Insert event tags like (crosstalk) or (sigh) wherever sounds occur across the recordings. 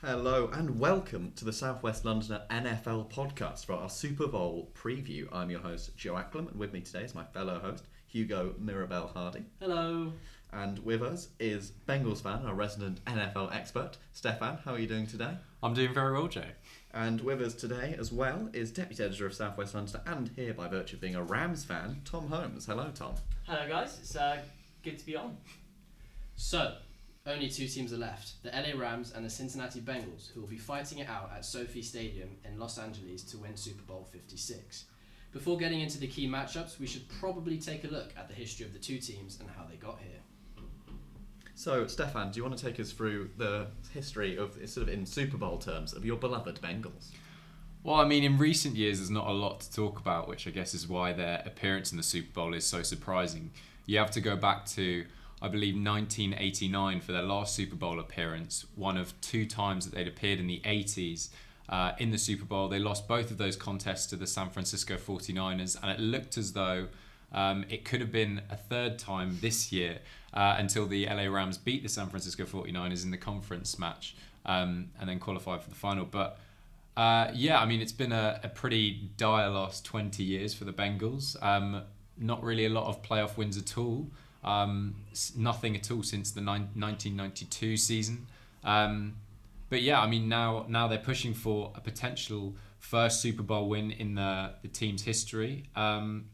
Hello and welcome to the Southwest Londoner NFL podcast for our Super Bowl preview. I'm your host, Joe Acklam, and with me today is my fellow host, Hugo Mirabel Hardy. Hello. And with us is Bengals fan, our resident NFL expert, Stefan. How are you doing today? I'm doing very well, Joe. And with us today as well is Deputy Editor of Southwest Londoner and here by virtue of being a Rams fan, Tom Holmes. Hello, Tom. Hello, guys. It's uh, good to be on. So, only two teams are left the LA Rams and the Cincinnati Bengals, who will be fighting it out at SoFi Stadium in Los Angeles to win Super Bowl 56. Before getting into the key matchups, we should probably take a look at the history of the two teams and how they got here. So, Stefan, do you want to take us through the history of, sort of in Super Bowl terms, of your beloved Bengals? Well, I mean, in recent years, there's not a lot to talk about, which I guess is why their appearance in the Super Bowl is so surprising. You have to go back to, I believe, 1989 for their last Super Bowl appearance, one of two times that they'd appeared in the 80s. Uh, in the Super Bowl, they lost both of those contests to the San Francisco 49ers, and it looked as though um, it could have been a third time this year uh, until the LA Rams beat the San Francisco 49ers in the conference match um, and then qualified for the final. But uh, yeah, I mean, it's been a, a, pretty dire last 20 years for the Bengals. Um, not really a lot of playoff wins at all. Um, nothing at all since the ni- 1992 season. Um, but yeah, I mean, now now they're pushing for a potential first Super Bowl win in the, the team's history. Um,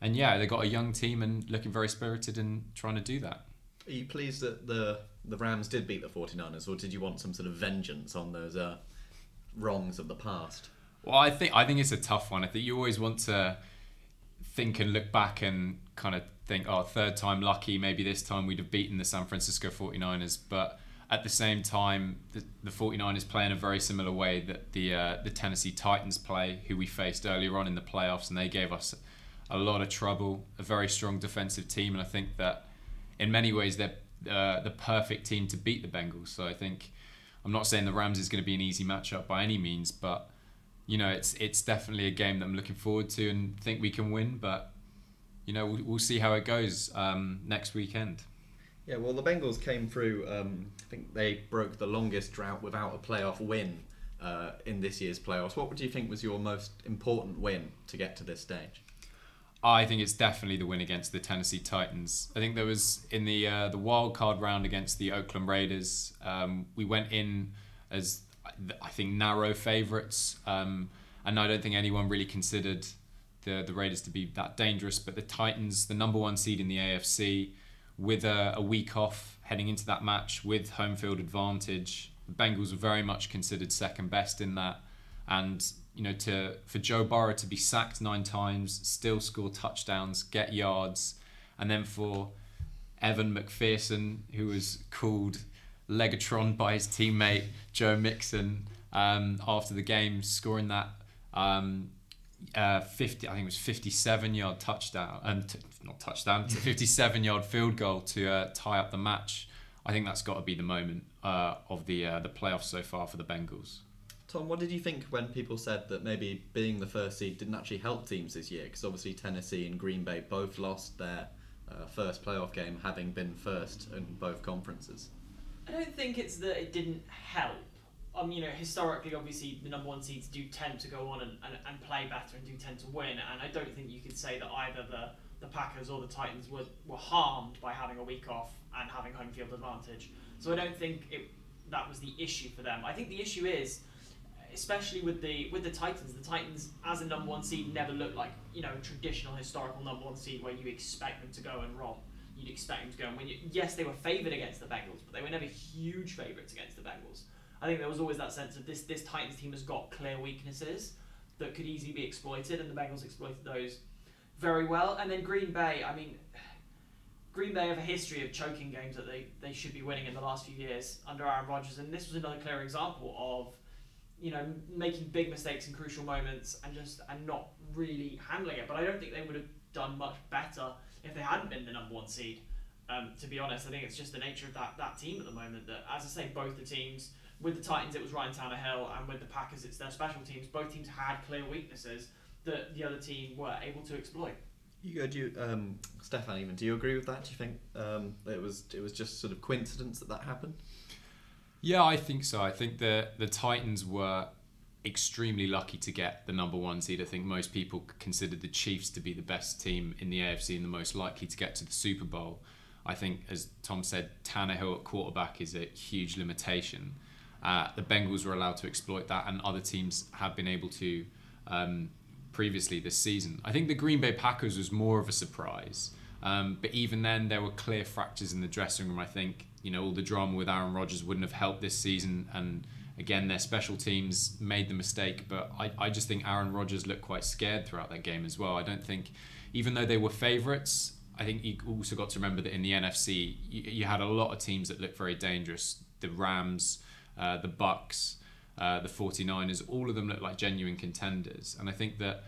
and yeah, they got a young team and looking very spirited and trying to do that. Are you pleased that the the Rams did beat the 49ers, or did you want some sort of vengeance on those uh, wrongs of the past? Well, I think I think it's a tough one. I think you always want to think and look back and kind of think, oh, third time lucky. Maybe this time we'd have beaten the San Francisco 49ers, but at the same time, the, the 49ers play in a very similar way that the uh, the Tennessee Titans play, who we faced earlier on in the playoffs, and they gave us a lot of trouble, a very strong defensive team, and I think that in many ways they're uh, the perfect team to beat the Bengals. So I think I'm not saying the Rams is going to be an easy matchup by any means, but you know it's it's definitely a game that I'm looking forward to and think we can win. But you know we'll, we'll see how it goes um, next weekend. Yeah, well, the Bengals came through. Um, I think they broke the longest drought without a playoff win uh, in this year's playoffs. What would you think was your most important win to get to this stage? I think it's definitely the win against the Tennessee Titans. I think there was in the uh, the wild card round against the Oakland Raiders. Um, we went in as I think narrow favourites, um, and I don't think anyone really considered the the Raiders to be that dangerous. But the Titans, the number one seed in the AFC, with a, a week off heading into that match with home field advantage, the Bengals were very much considered second best in that, and you know, to for Joe Burrow to be sacked nine times, still score touchdowns, get yards, and then for Evan McPherson, who was called Legatron by his teammate Joe Mixon um, after the game, scoring that um, uh, 50, I think it was 57 yard touchdown, and um, t- not touchdown, (laughs) 57 yard field goal to uh, tie up the match. I think that's got to be the moment uh, of the uh, the playoffs so far for the Bengals. Tom, what did you think when people said that maybe being the first seed didn't actually help teams this year? Because obviously Tennessee and Green Bay both lost their uh, first playoff game, having been first in both conferences. I don't think it's that it didn't help. Um, you know, historically, obviously, the number one seeds do tend to go on and, and, and play better and do tend to win. And I don't think you could say that either the, the Packers or the Titans were, were harmed by having a week off and having home field advantage. So I don't think it, that was the issue for them. I think the issue is especially with the with the Titans. The Titans, as a number one seed, never looked like you know a traditional historical number one seed where you expect them to go and rob. You'd expect them to go and win. Yes, they were favoured against the Bengals, but they were never huge favourites against the Bengals. I think there was always that sense of this this Titans team has got clear weaknesses that could easily be exploited, and the Bengals exploited those very well. And then Green Bay, I mean. Green Bay have a history of choking games that they, they should be winning in the last few years under Aaron Rodgers, and this was another clear example of you know, making big mistakes in crucial moments and just and not really handling it. But I don't think they would have done much better if they hadn't been the number one seed. Um, to be honest, I think it's just the nature of that that team at the moment. That, as I say, both the teams with the Titans, it was Ryan Tannehill, and with the Packers, it's their special teams. Both teams had clear weaknesses that the other team were able to exploit. You go, do you, um, Stefan? Even do you agree with that? Do you think um, it was it was just sort of coincidence that that happened? Yeah, I think so. I think the the Titans were extremely lucky to get the number one seed. I think most people considered the Chiefs to be the best team in the AFC and the most likely to get to the Super Bowl. I think, as Tom said, Tannehill at quarterback is a huge limitation. Uh, the Bengals were allowed to exploit that, and other teams have been able to um, previously this season. I think the Green Bay Packers was more of a surprise. Um, but even then, there were clear fractures in the dressing room. I think you know all the drama with Aaron Rodgers wouldn't have helped this season, and again, their special teams made the mistake. But I, I just think Aaron Rodgers looked quite scared throughout that game as well. I don't think, even though they were favourites, I think you also got to remember that in the NFC, you, you had a lot of teams that looked very dangerous. The Rams, uh, the Bucs, uh, the 49ers, all of them look like genuine contenders. And I think that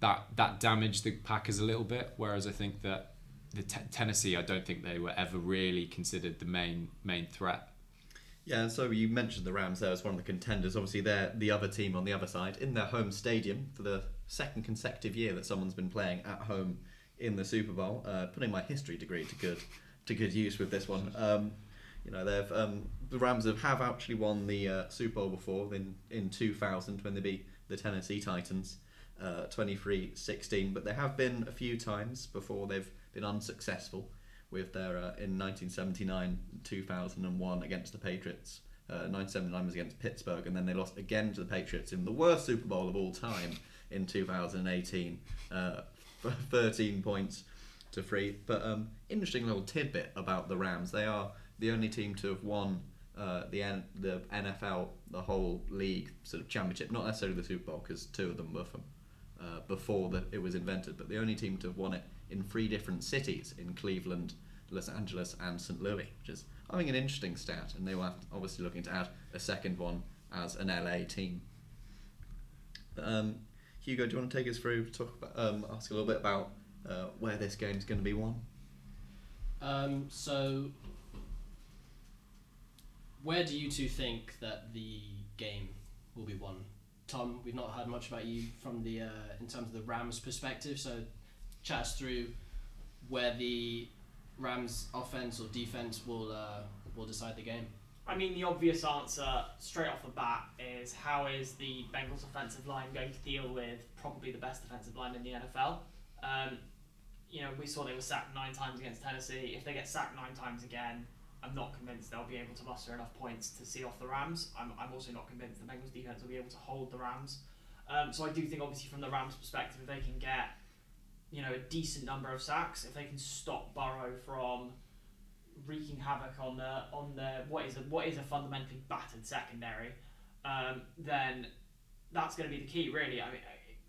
that that damaged the Packers a little bit. Whereas I think that the t- Tennessee, I don't think they were ever really considered the main main threat. Yeah, so you mentioned the Rams there as one of the contenders. Obviously, they're the other team on the other side in their home stadium for the second consecutive year that someone's been playing at home in the Super Bowl. Uh, putting my history degree to good to good use with this one. Um, you know, they've um, the Rams have, have actually won the uh, Super Bowl before in in 2000 when they beat the Tennessee Titans. Uh, 23-16 but there have been a few times before they've been unsuccessful with their uh, in 1979 2001 against the Patriots uh, 1979 was against Pittsburgh and then they lost again to the Patriots in the worst Super Bowl of all time in 2018 uh, (laughs) 13 points to three but um, interesting little tidbit about the Rams they are the only team to have won uh, the N- the NFL, the whole league sort of championship, not necessarily the Super Bowl because two of them were from uh, before that it was invented, but the only team to have won it in three different cities in Cleveland, Los Angeles, and St. Louis, which is I think an interesting stat, and they were obviously looking to add a second one as an LA team. Um, Hugo, do you want to take us through, talk about, um, ask a little bit about uh, where this game's going to be won? Um, so, where do you two think that the game will be won? Tom, we've not heard much about you from the uh, in terms of the Rams' perspective. So, chat us through where the Rams' offense or defense will uh, will decide the game. I mean, the obvious answer straight off the bat is how is the Bengals offensive line going to deal with probably the best defensive line in the NFL? Um, you know, we saw they were sacked nine times against Tennessee. If they get sacked nine times again, I'm not convinced they'll be able to muster enough points to see off the Rams. I'm, I'm also not convinced the Bengals defense will be able to hold the Rams. Um, so I do think, obviously, from the Rams' perspective, if they can get, you know, a decent number of sacks, if they can stop Burrow from wreaking havoc on the on the what is a what is a fundamentally battered secondary, um, then that's going to be the key, really. I mean,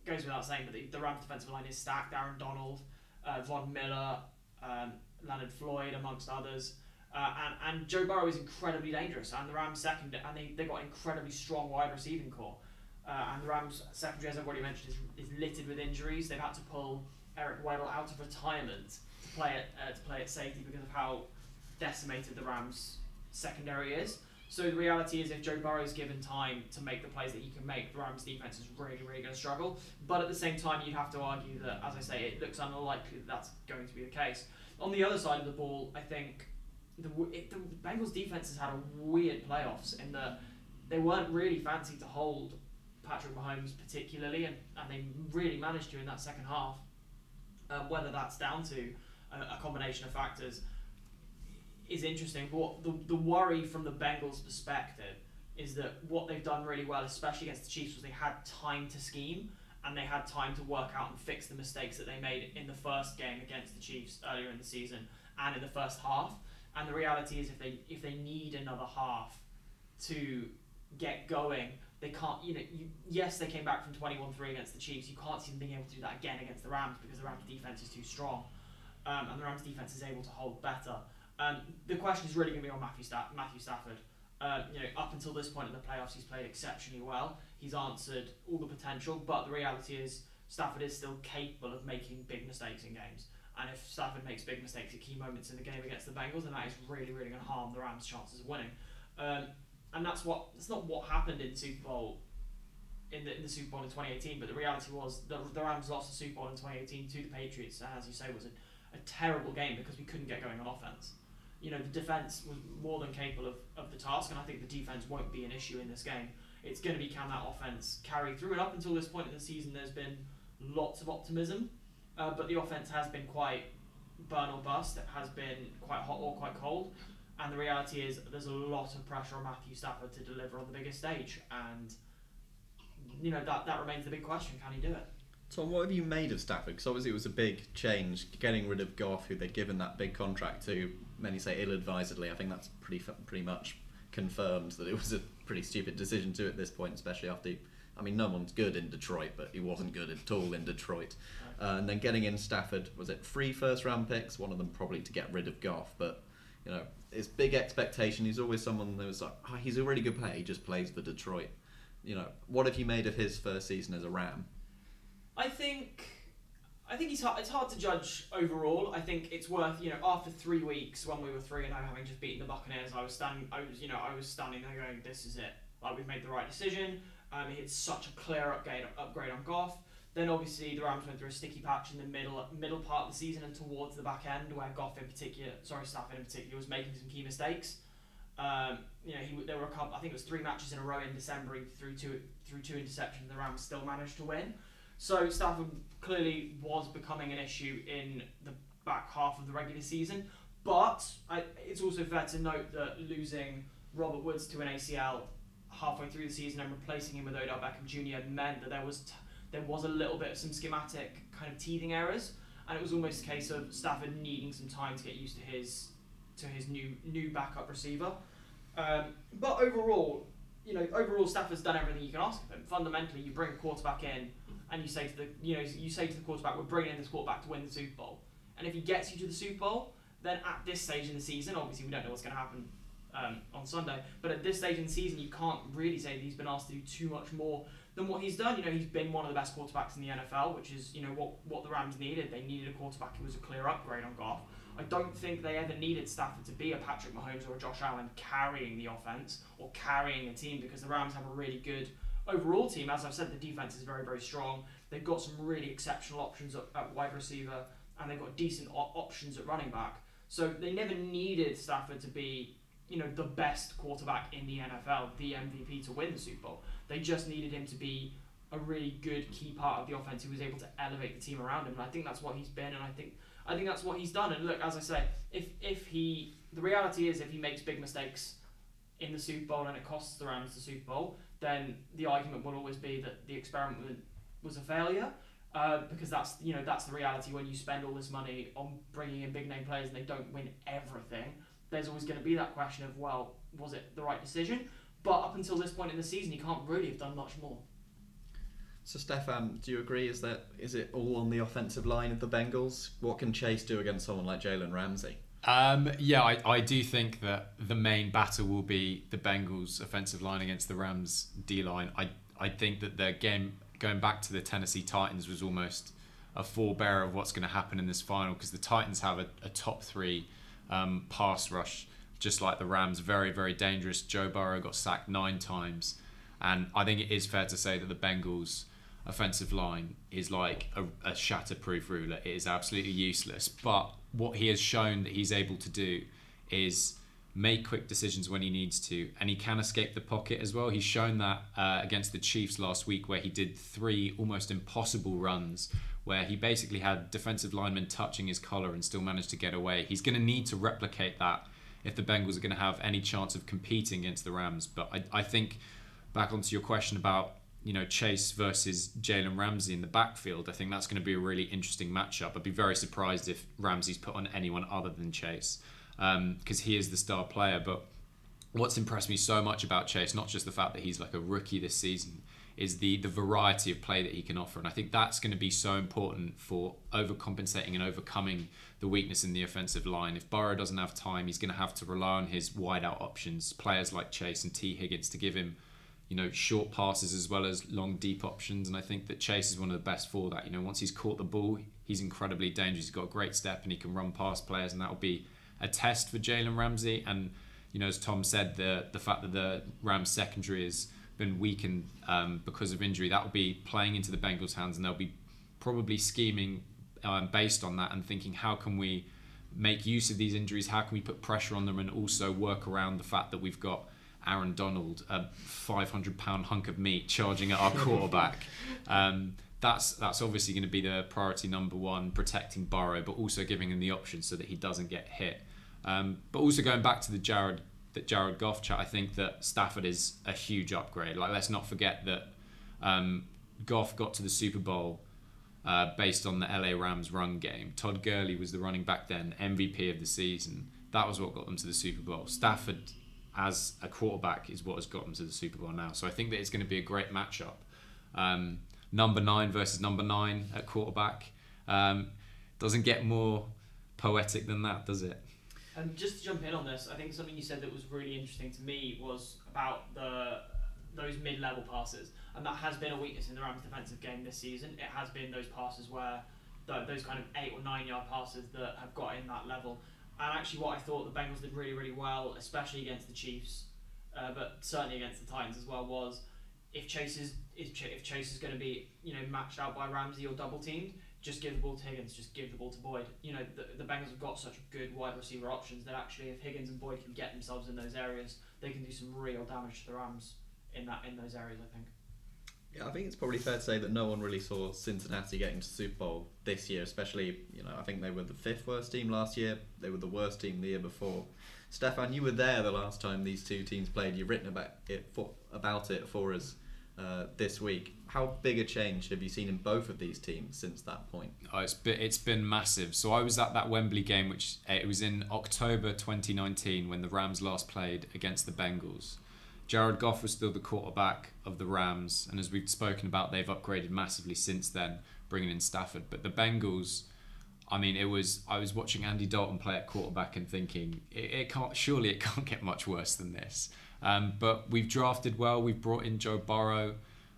it goes without saying, but the, the Rams' defensive line is stacked. Aaron Donald, uh, Von Miller, um, Leonard Floyd, amongst others. Uh, and, and Joe Burrow is incredibly dangerous, and the Rams second, and they they got an incredibly strong wide receiving corps, uh, and the Rams secondary, as I've already mentioned, is, is littered with injuries. They've had to pull Eric Weddle out of retirement to play at uh, to play at safety because of how decimated the Rams secondary is. So the reality is, if Joe Burrow is given time to make the plays that he can make, the Rams defense is really, really going to struggle. But at the same time, you'd have to argue that, as I say, it looks unlikely that that's going to be the case. On the other side of the ball, I think the, it, the Bengals defense has had a weird playoffs in that they weren't really fancy to hold Patrick Mahomes particularly, and, and they really managed to in that second half. Um, whether that's down to a, a, combination of factors is interesting. But the, the worry from the Bengals' perspective is that what they've done really well, especially against the Chiefs, was they had time to scheme and they had time to work out and fix the mistakes that they made in the first game against the Chiefs earlier in the season and in the first half. And the reality is, if they if they need another half to get going, they can't. You know, you, yes, they came back from twenty one three against the Chiefs. You can't see them being able to do that again against the Rams because the Rams defense is too strong, um, and the Rams defense is able to hold better. Um, the question is really going to be on Matthew Staff- Matthew Stafford. Uh, you know, up until this point in the playoffs, he's played exceptionally well. He's answered all the potential, but the reality is Stafford is still capable of making big mistakes in games. And if Stafford makes big mistakes at key moments in the game against the Bengals, then that is really, really going to harm the Rams' chances of winning. Um, and that's what that's not what happened in Super Bowl in the, in the Super Bowl in 2018. But the reality was the, the Rams lost the Super Bowl in 2018 to the Patriots, and as you say, was a, a terrible game because we couldn't get going on offense. you know, the defence was more than capable of, of the task, and I think the defence won't be an issue in this game. It's going to be can that offence carry through, and up until this point in the season, there's been lots of optimism, uh, but the offence has been quite burn or bust. It has been quite hot or quite cold, and the reality is there's a lot of pressure on Matthew Stafford to deliver on the biggest stage, and you know that that remains the big question: can he do it? Tom, what have you made of Stafford? Because obviously it was a big change, getting rid of Goff, who they'd given that big contract to. Many say ill-advisedly. I think that's pretty pretty much confirmed that it was a pretty stupid decision to at this point, especially after. I mean, no one's good in Detroit, but he wasn't good at all in Detroit. Uh, and then getting in Stafford, was it three first-round picks? One of them probably to get rid of Goff, but you know, it's big expectation. He's always someone that was like, oh, he's a really good player. He just plays for Detroit. You know, what have you made of his first season as a Ram? I think I think it's hard, it's hard to judge overall. I think it's worth you know after three weeks when we were three and I having just beaten the Buccaneers, I was standing I was you know I was standing there going this is it like we've made the right decision. Um, it's such a clear upgrade upgrade on Goff. Then obviously the Rams went through a sticky patch in the middle middle part of the season and towards the back end where Goff in particular, sorry Stafford in particular, was making some key mistakes. Um, you know, he, there were a couple. I think it was three matches in a row in December. He threw two through two interceptions. The Rams still managed to win. So Stafford clearly was becoming an issue in the back half of the regular season. But I, it's also fair to note that losing Robert Woods to an ACL halfway through the season and replacing him with Odell Beckham Jr. meant that there was t- there was a little bit of some schematic kind of teething errors, and it was almost a case of Stafford needing some time to get used to his to his new new backup receiver. Um, but overall, you know, overall Stafford's done everything you can ask of him. Fundamentally, you bring a quarterback in and you say to the you know you say to the quarterback, we're bringing in this quarterback to win the Super Bowl. And if he gets you to the Super Bowl, then at this stage in the season, obviously we don't know what's going to happen um, on Sunday, but at this stage in the season, you can't really say that he's been asked to do too much more than what he's done. You know, he's been one of the best quarterbacks in the NFL, which is you know what what the Rams needed. They needed a quarterback who was a clear upgrade on Goff. I don't think they ever needed Stafford to be a Patrick Mahomes or a Josh Allen carrying the offense or carrying a team because the Rams have a really good overall team. As I've said, the defense is very very strong. They've got some really exceptional options at, at wide receiver, and they've got decent op- options at running back. So they never needed Stafford to be, you know, the best quarterback in the NFL, the MVP to win the Super Bowl. They just needed him to be a really good key part of the offense who was able to elevate the team around him. And I think that's what he's been, and I think I think that's what he's done. And look, as I say, if if he the reality is if he makes big mistakes in the Super Bowl and it costs the Rams the Super Bowl, then the argument will always be that the experiment was a failure. Uh, because that's you know that's the reality when you spend all this money on bringing in big name players and they don't win everything. There's always going to be that question of well, was it the right decision? But up until this point in the season, he can't really have done much more. So Stefan, do you agree? Is that is it all on the offensive line of the Bengals? What can Chase do against someone like Jalen Ramsey? Um, yeah, I, I do think that the main battle will be the Bengals' offensive line against the Rams' D line. I I think that their game going back to the Tennessee Titans was almost a forebearer of what's going to happen in this final because the Titans have a, a top three um, pass rush, just like the Rams, very, very dangerous. Joe Burrow got sacked nine times. And I think it is fair to say that the Bengals' offensive line is like a, a shatterproof ruler. It is absolutely useless. But what he has shown that he's able to do is make quick decisions when he needs to, and he can escape the pocket as well. He's shown that uh, against the Chiefs last week, where he did three almost impossible runs, where he basically had defensive linemen touching his collar and still managed to get away. He's going to need to replicate that if the Bengals are going to have any chance of competing against the Rams. But I, I think back onto your question about you know Chase versus Jalen Ramsey in the backfield, I think that's going to be a really interesting matchup. I'd be very surprised if Ramsey's put on anyone other than Chase because um, he is the star player. But what's impressed me so much about Chase, not just the fact that he's like a rookie this season, is the the variety of play that he can offer, and I think that's going to be so important for overcompensating and overcoming the weakness in the offensive line. If Burrow doesn't have time, he's going to have to rely on his wideout options, players like Chase and Tee Higgins, to give him you know, short passes as well as long, deep options. And I think that Chase is one of the best for that. You know, once he's caught the ball, he's incredibly dangerous. He's got a great step and he can run past players, and that will be a test for Jalen Ramsey. And you know, as Tom said, the the fact that the Rams secondary has been weakened um, because of injury, that will be playing into the Bengals' hands, and they'll be probably scheming um, based on that and thinking, how can we make use of these injuries? How can we put pressure on them and also work around the fact that we've got Aaron Donald, a 500 pound hunk of meat, charging at our (laughs) quarterback? Um, that's that's obviously going to be the priority number one, protecting Burrow, but also giving him the option so that he doesn't get hit. Um, but also going back to the Jared that Jared Goff chat, I think that Stafford is a huge upgrade. Like let's not forget that um, Goff got to the Super Bowl uh, based on the LA Rams run game. Todd Gurley was the running back then, MVP of the season. That was what got them to the Super Bowl. Stafford, as a quarterback, is what has got them to the Super Bowl now. So I think that it's going to be a great matchup. Um, number nine versus number nine at quarterback. Um, doesn't get more poetic than that, does it? And just to jump in on this, I think something you said that was really interesting to me was about the those mid-level passes, and that has been a weakness in the Rams' defensive game this season. It has been those passes where th- those kind of eight or nine-yard passes that have got in that level. And actually, what I thought the Bengals did really, really well, especially against the Chiefs, uh, but certainly against the Titans as well, was if Chase is if Chase is going to be you know matched out by Ramsey or double teamed, just give the ball to Higgins, just give the ball to Boyd. You know the, the Bengals have got such good wide receiver options that actually if Higgins and Boyd can get themselves in those areas, they can do some real damage to the Rams in that in those areas. I think. Yeah, I think it's probably fair to say that no one really saw Cincinnati getting to Super Bowl this year, especially, you know, I think they were the fifth worst team last year. They were the worst team the year before. Stefan, you were there the last time these two teams played. You've written about it for, about it for us uh, this week. How big a change have you seen in both of these teams since that point? Oh, it's been, it's been massive. So I was at that Wembley game, which uh, it was in October 2019 when the Rams last played against the Bengals. Jared Goff was still the quarterback of the Rams, and as we've spoken about, they've upgraded massively since then, bringing in Stafford. But the Bengals, I mean, it was I was watching Andy Dalton play at quarterback and thinking it, it can't surely it can't get much worse than this. Um, but we've drafted well. We've brought in Joe Burrow,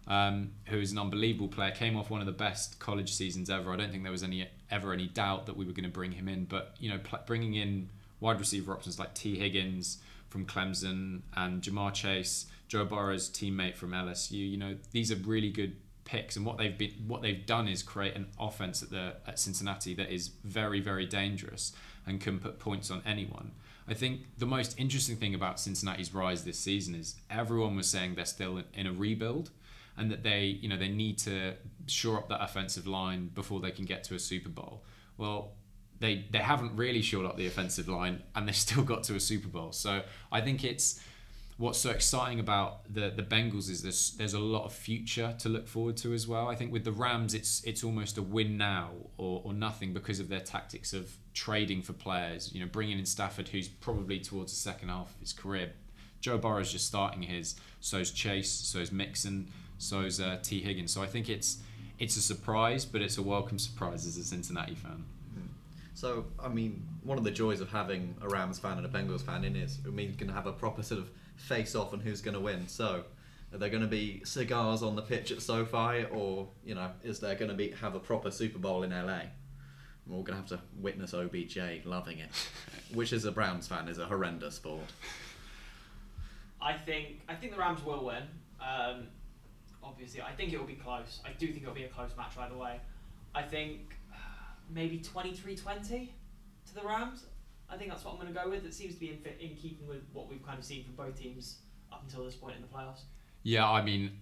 um, who is an unbelievable player. Came off one of the best college seasons ever. I don't think there was any ever any doubt that we were going to bring him in. But you know, pl- bringing in wide receiver options like Tee Higgins from Clemson and Ja'Marr Chase, Joe Burrow's teammate from LSU. You know, these are really good picks, and what they've been what they've done is create an offense at the at Cincinnati that is very very dangerous and can put points on anyone. I think the most interesting thing about Cincinnati's rise this season is everyone was saying they're still in a rebuild and that they you know they need to shore up that offensive line before they can get to a Super Bowl. Well, they they haven't really shored up the offensive line and they still got to a Super Bowl. So I think it's what's so exciting about the the Bengals is there's there's a lot of future to look forward to as well. I think with the Rams it's it's almost a win now or, or nothing because of their tactics of trading for players. You know, bringing in Stafford who's probably towards the second half of his career. Joe Burrow's just starting his. So's Chase. So's Mixon. So's uh, Tee Higgins. So I think it's it's a surprise, but it's a welcome surprise as a Cincinnati fan. So, I mean, one of the joys of having a Rams fan and a Bengals fan in is means you can have a proper sort of face off on who's going to win. So, are there going to be cigars on the pitch at SoFi, or you know, is there going to be have a proper Super Bowl in LA? We're all going to have to witness OBJ loving it, (laughs) which as a Browns fan is a horrendous sport. I think I think the Rams will win. Um, obviously, I think it will be close. I do think it'll be a close match either way. I think maybe 23-20 to the Rams. I think that's what I'm going to go with. It seems to be in, fit, in keeping with what we've kind of seen from both teams up until this point in the playoffs. Yeah, I mean,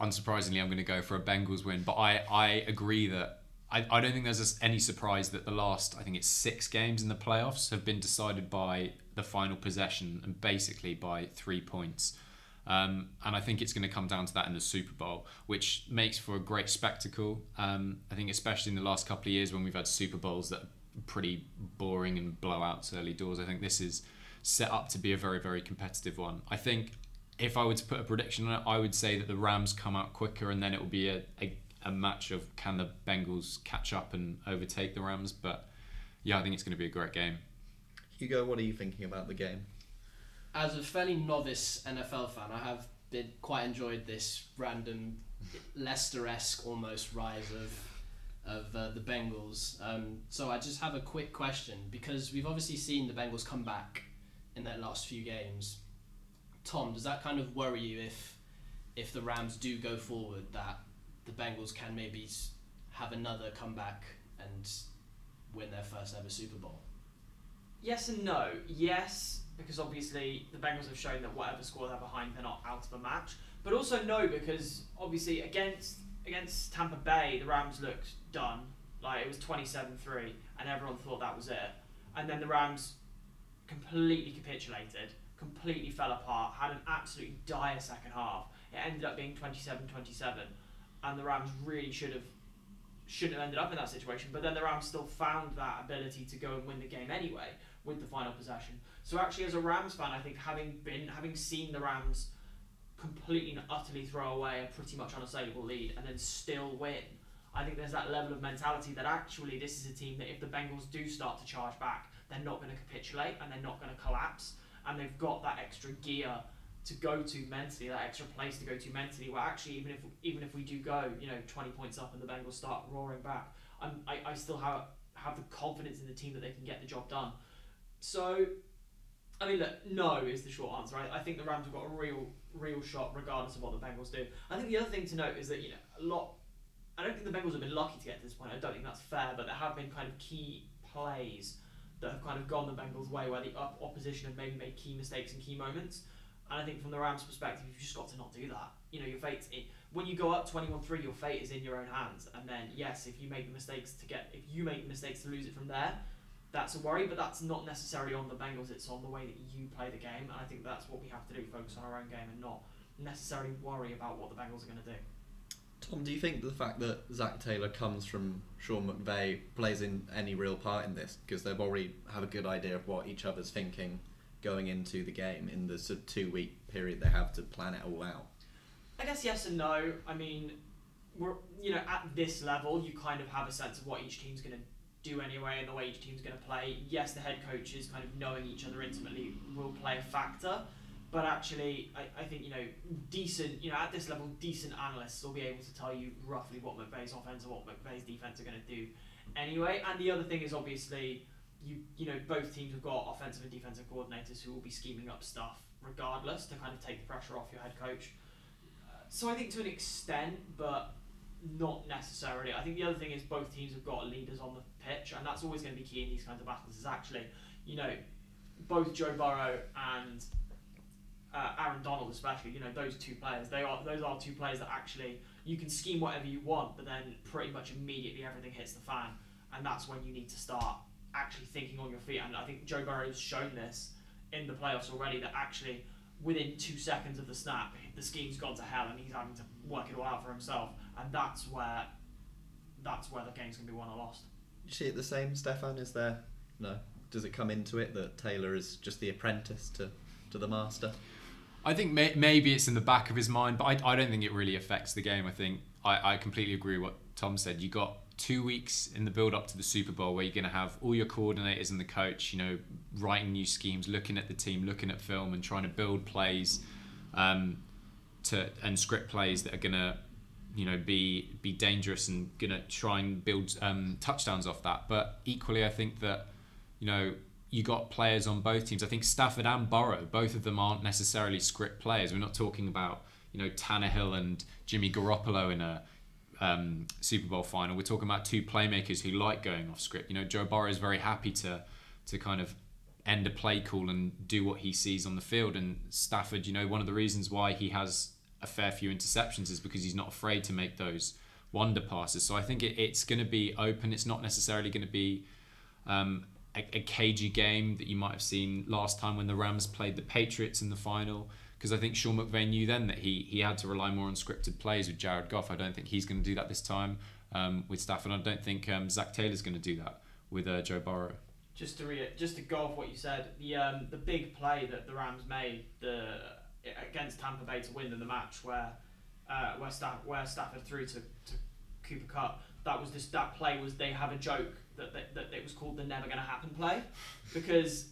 unsurprisingly, I'm going to go for a Bengals win, but I, I agree that I, I don't think there's any surprise that the last, I think it's six games in the playoffs have been decided by the final possession and basically by three points. Um, and I think it's going to come down to that in the Super Bowl, which makes for a great spectacle. Um, I think, especially in the last couple of years when we've had Super Bowls that are pretty boring and blowouts early doors, I think this is set up to be a very, very competitive one. I think if I were to put a prediction on it, I would say that the Rams come out quicker and then it will be a, a, a match of can the Bengals catch up and overtake the Rams. But yeah, I think it's going to be a great game. Hugo, what are you thinking about the game? As a fairly novice NFL fan, I have been quite enjoyed this random Leicester-esque almost rise of of uh, the Bengals. Um, so I just have a quick question because we've obviously seen the Bengals come back in their last few games. Tom, does that kind of worry you if if the Rams do go forward that the Bengals can maybe have another comeback and win their first ever Super Bowl? Yes and no. Yes, because obviously the Bengals have shown that whatever score they're behind, they're not out of the match. But also no, because obviously against against Tampa Bay, the Rams looked done. Like it was 27-3, and everyone thought that was it. And then the Rams completely capitulated, completely fell apart, had an absolutely dire second half. It ended up being 27-27, and the Rams really should have shouldn't have ended up in that situation. But then the Rams still found that ability to go and win the game anyway with the final possession. So actually, as a Rams fan, I think having been having seen the Rams completely and utterly throw away a pretty much unassailable lead and then still win, I think there's that level of mentality that actually this is a team that if the Bengals do start to charge back, they're not going to capitulate and they're not going to collapse, and they've got that extra gear to go to mentally, that extra place to go to mentally. Where actually, even if even if we do go, you know, twenty points up and the Bengals start roaring back, I'm, I I still have have the confidence in the team that they can get the job done. So, I mean, look, no is the short answer. I, I think the Rams have got a real real shot regardless of what the Bengals do. I think the other thing to note is that you know a lot. I don't think the Bengals have been lucky to get to this point. I don't think that's fair, but there have been kind of key plays that have kind of gone the Bengals' way, where the op- opposition have maybe made key mistakes in key moments. And I think from the Rams' perspective, you've just got to not do that. You know, your fate's in, when you go up 21-3, your fate is in your own hands. And then, yes, if you make the mistakes to get, if you make the mistakes to lose it from there, that's a worry. But that's not necessarily on the Bengals. It's on the way that you play the game. And I think that's what we have to do: focus on our own game and not necessarily worry about what the Bengals are going to do. Tom, do you think the fact that Zac Taylor comes from Sean McVay plays in any real part in this? Because they've already have a good idea of what each other's thinking going into the game in the sort of two week period they have to plan it all out. I guess yes and no. I mean, we're you know at this level, you kind of have a sense of what each team's going to do anyway, and the way each team's going to play. Yes, the head coaches kind of knowing each other intimately will play a factor, but actually, I, I think you know decent you know at this level, decent analysts will be able to tell you roughly what McVay's offense and what McVay's defense are going to do anyway. And the other thing is obviously. You, you know both teams have got offensive and defensive coordinators who will be scheming up stuff regardless to kind of take the pressure off your head coach. So I think to an extent, but not necessarily. I think the other thing is both teams have got leaders on the pitch, and that's always going to be key in these kinds of battles. Is actually, you know, both Joe Burrow and uh, Aaron Donald, especially, you know, those two players. They are those are two players that actually you can scheme whatever you want, but then pretty much immediately everything hits the fan, and that's when you need to start actually thinking on your feet. And I think Joe Burrow has shown this in the playoffs already that actually within two seconds of the snap, the scheme's gone to hell, and he's having to work it all out for himself, and that's where that's where the game's gonna be won or lost. You see it the same, Stefan? Is there no? Does it come into it that Taylor is just the apprentice to, to the master? I think may- maybe it's in the back of his mind, but I, I don't think it really affects the game. I think I, I completely agree with what Tom said. You got two weeks in the build up to the Super Bowl where you're going to have all your coordinators and the coach, you know, writing new schemes, looking at the team, looking at film, and trying to build plays um, to and script plays that are to, you know, be be dangerous and to try and build um, touchdowns off that. But equally, I think that you know you got players on both teams. I think Stafford and Burrow, both of them aren't necessarily script players. We're not talking about you know Tannehill and Jimmy Garoppolo in a um, Super Bowl final. We're talking about two playmakers who like going off script. You know, Joe Burrow is very happy to to kind of end a play call and do what he sees on the field. And Stafford, you know, one of the reasons why he has a fair few interceptions is because he's not afraid to make those wonder passes. So I think it, it's going to be open. It's not necessarily going to be um, a, a cagey game that you might have seen last time when the Rams played the Patriots in the final because I think Sean McVay knew then that he he had to rely more on scripted plays with Jared Goff. I don't think he's going to do that this time um, with Stafford. I don't think um, Zac Taylor's going to do that with uh, Joe Burrow. Just to re- just to go off what you said, the um, the big play that the Rams made the against Tampa Bay to win in the match, where uh, where Staff- where Stafford threw to, to Cooper Kupp, that was this that play was they have a joke that, that, that it was called the never gonna happen play, because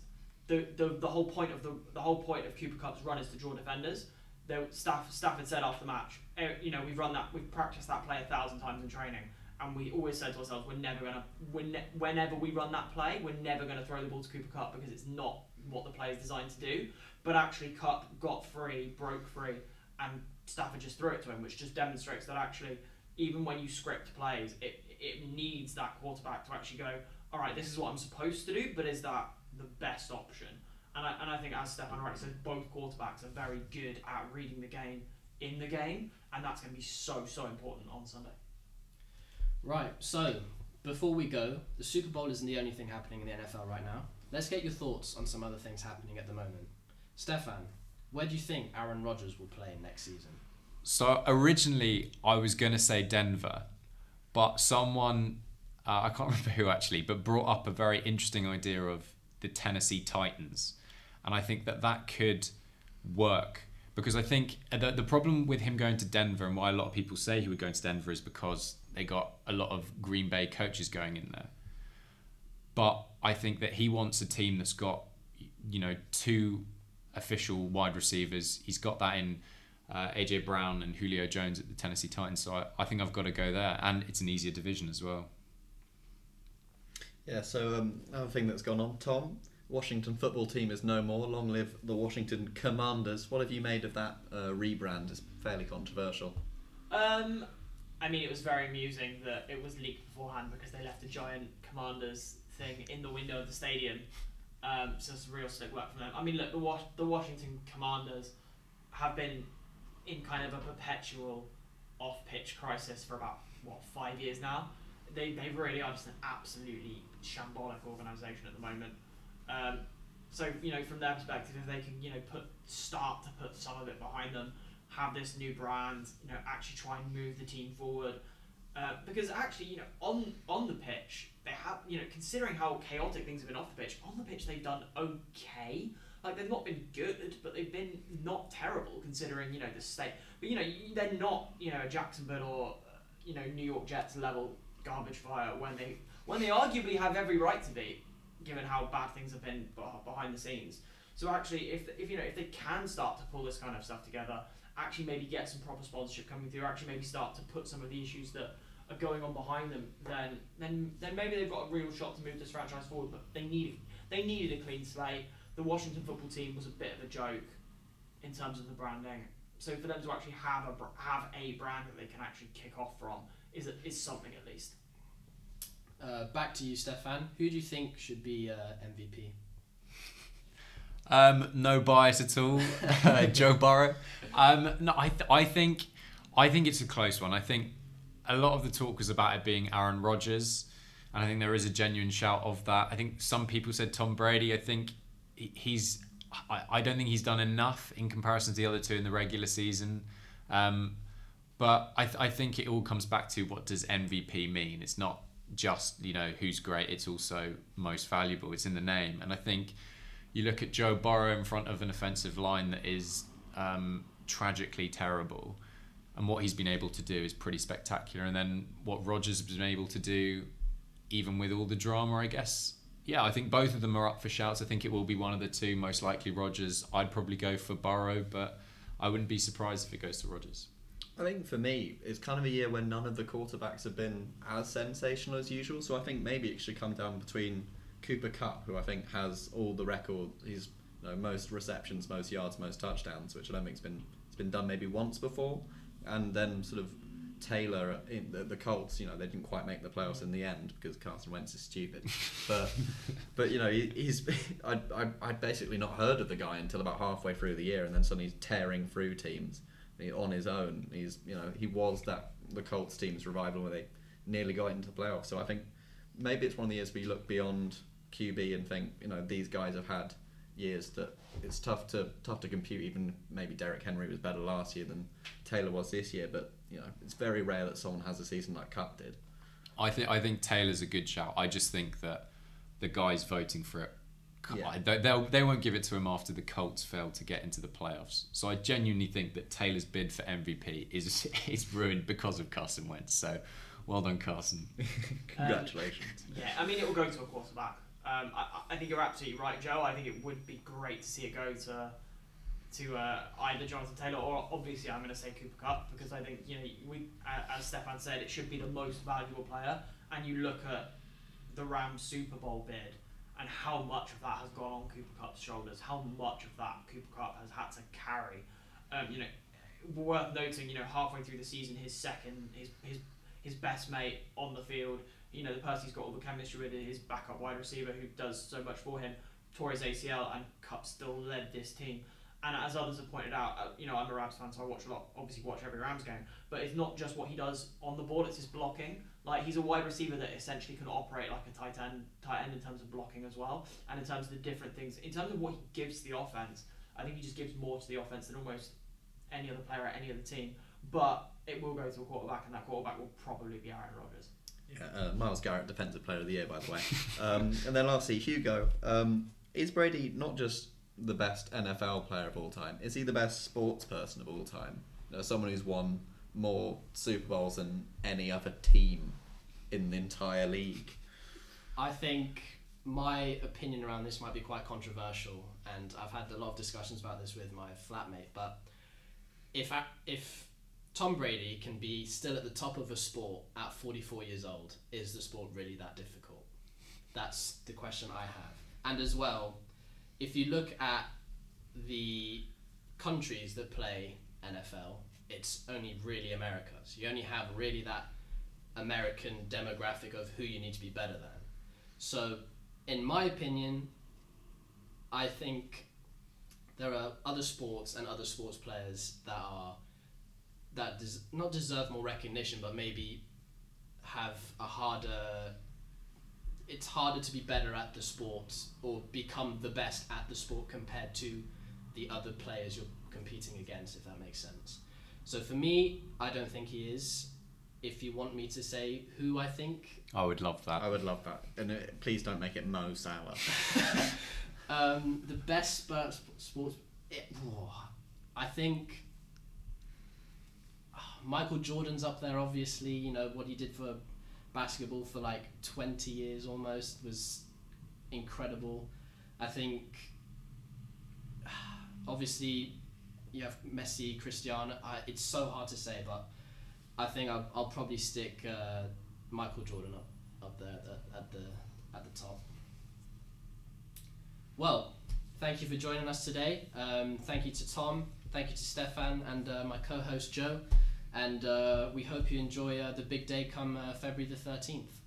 the, the the whole point of the the whole point of Cooper Kupp's run is to draw defenders. The staff Stafford said after the match, "Eh, you know, we've run that, we've practiced that play a thousand times in training, and we always said to ourselves, we're never gonna, we're ne- whenever we run that play, we're never gonna throw the ball to Cooper Kupp because it's not what the play is designed to do. But actually, Kupp got free, broke free, and Stafford just threw it to him, which just demonstrates that actually, even when you script plays, it it needs that quarterback to actually go, all right, this is what I'm supposed to do, but is that the best option. And I, and I think, as Stefan rightly said, both quarterbacks are very good at reading the game in the game, and that's going to be so, so important on Sunday. Right, so before we go, the Super Bowl isn't the only thing happening in the NFL right now. Let's get your thoughts on some other things happening at the moment. Stefan, where do you think Aaron Rodgers will play next season? So originally I was going to say Denver, but someone, uh, I can't (laughs) remember who actually, but brought up a very interesting idea of the Tennessee Titans. And I think that that could work because I think the, the problem with him going to Denver and why a lot of people say he would go to Denver is because they got a lot of Green Bay coaches going in there. But I think that he wants a team that's got, you know, two official wide receivers. He's got that in uh, AJ Brown and Julio Jones at the Tennessee Titans. So I, I think I've got to go there, and it's an easier division as well. Yeah, so um, another thing that's gone on, Tom, Washington football team is no more. Long live the Washington Commanders. What have you made of that uh, rebrand? It's fairly controversial. Um, I mean, it was very amusing that it was leaked beforehand because they left a giant Commanders thing in the window of the stadium. Um, so it's real slick work from them. I mean, look, the Was- the Washington Commanders have been in kind of a perpetual off-pitch crisis for about what five years now. They they really are just an absolutely shambolic organisation at the moment. Um, so you know, from their perspective, if they can you know put start to put some of it behind them, have this new brand, you know, actually try and move the team forward. Uh, because actually, you know, on on the pitch, they have, you know, considering how chaotic things have been off the pitch, on the pitch they've done okay. Like they've not been good, but they've been not terrible considering you know the state. But you know, they're not you know a Jacksonville or uh, you know New York Jets level garbage fire when they when they arguably have every right to be, given how bad things have been behind the scenes. So actually, if if you know if they can start to pull this kind of stuff together, actually maybe get some proper sponsorship coming through, actually maybe start to put some of the issues that are going on behind them, then then then maybe they've got a real shot to move this franchise forward. But they need they needed a clean slate. The Washington football team was a bit of a joke in terms of the branding. So for them to actually have a have a brand that they can actually kick off from is a, is something at least. Uh, back to you, Stefan. Who do you think should be uh, MVP? Um, no bias at all. (laughs) Uh, Joe Burrow. Um, no, I, th- I think, I think it's a close one. I think a lot of the talk was about it being Aaron Rodgers, and I think there is a genuine shout of that. I think some people said Tom Brady. I think he's. I, don't think he's done enough in comparison to the other two in the regular season. Um, but I, th- I think it all comes back to what does MVP mean? It's not just you know who's great. It's also most valuable. It's in the name, and I think you look at Joe Burrow in front of an offensive line that is um, tragically terrible, and what he's been able to do is pretty spectacular. And then what Rodgers has been able to do, even with all the drama, I guess. Yeah, I think both of them are up for shouts. I think it will be one of the two, most likely Rodgers. I'd probably go for Burrow, but I wouldn't be surprised if it goes to Rodgers. I think for me, it's kind of a year where none of the quarterbacks have been as sensational as usual. So I think maybe it should come down between Cooper Kupp, who I think has all the record. He's you know, most receptions, most yards, most touchdowns, which I don't think's been it's been done maybe once before. And then sort of Taylor in the, the Colts. You know they didn't quite make the playoffs in the end because Carson Wentz is stupid. (laughs) But but you know he, he's (laughs) I I I'd basically not heard of the guy until about halfway through the year, and then suddenly he's tearing through teams on his own. He's you know he was that the Colts team's revival where they nearly got into the playoffs. So I think maybe it's one of the years where you look beyond QB and think you know these guys have had years that it's tough to tough to compute. Even maybe Derrick Henry was better last year than Taylor was this year, but you know it's very rare that someone has a season like Kupp did. I think I think Taylor's a good shout. I just think that the guys voting for it, Yeah. I, they, they'll, they won't give it to him after the Colts failed to get into the playoffs. So I genuinely think that Taylor's bid for MVP is (laughs) is ruined because of Carson Wentz. So well done, Carson. (laughs) Um, Congratulations. Yeah, I mean it will go to a quarterback. Um, I, I- think you're absolutely right, Joe. I think it would be great to see it go to to uh, either Jonathan Taylor or obviously I'm going to say Cooper Kupp because I think you know we as Stefan said it should be the most valuable player. And you look at the Rams Super Bowl bid and how much of that has gone on Cooper Kupp's shoulders, how much of that Cooper Kupp has had to carry. Um, you know, worth noting, you know, halfway through the season, his second, his his his best mate on the field, you know, the person he's got all the chemistry with, his backup wide receiver who does so much for him, tore his ACL and Kupp still led this team. And as others have pointed out, uh, you know, I'm a Rams fan, so I watch a lot, obviously watch every Rams game. But it's not just what he does on the ball; it's his blocking. Like he's a wide receiver that essentially can operate like a tight end, tight end in terms of blocking as well, and in terms of the different things. In terms of what he gives to the offense, I think he just gives more to the offense than almost any other player at any other team. But it will go to a quarterback, and that quarterback will probably be Aaron Rodgers. Yeah, uh, Myles Garrett, Defensive Player of the Year, by the way. Um, (laughs) and then lastly, Hugo. Um, is Brady not just the best NFL player of all time? Is he the best sports person of all time? You know, someone who's won more Super Bowls than any other team in the entire league. I think my opinion around this might be quite controversial, and I've had a lot of discussions about this with my flatmate. But if I, if Tom Brady can be still at the top of a sport at 44 years old, is the sport really that difficult? That's the question I have. And as well, if you look at the countries that play NFL, it's only really America. So you only have really that American demographic of who you need to be better than. So, in my opinion, I think there are other sports and other sports players that are that des- not deserve more recognition, but maybe have a harder. It's harder to be better at the sport or become the best at the sport compared to the other players you're competing against, if that makes sense. So for me, I don't think he is. If you want me to say who I think, I would love that. I would love that. And uh, please don't make it Mo Salah. (laughs) um, the best sports, sports it, oh, I think Michael Jordan's up there. Obviously, you know what he did for basketball for like twenty years almost was incredible. I think (sighs) obviously you have Messi, Cristiano. I, it's so hard to say, but I think I'll, I'll probably stick uh, Michael Jordan up, up there at the, at the at the top. Well, thank you for joining us today. Um, thank you to Tom. Thank you to Stefan and uh, my co-host Joe. And uh, we hope you enjoy uh, the big day come uh, February the thirteenth.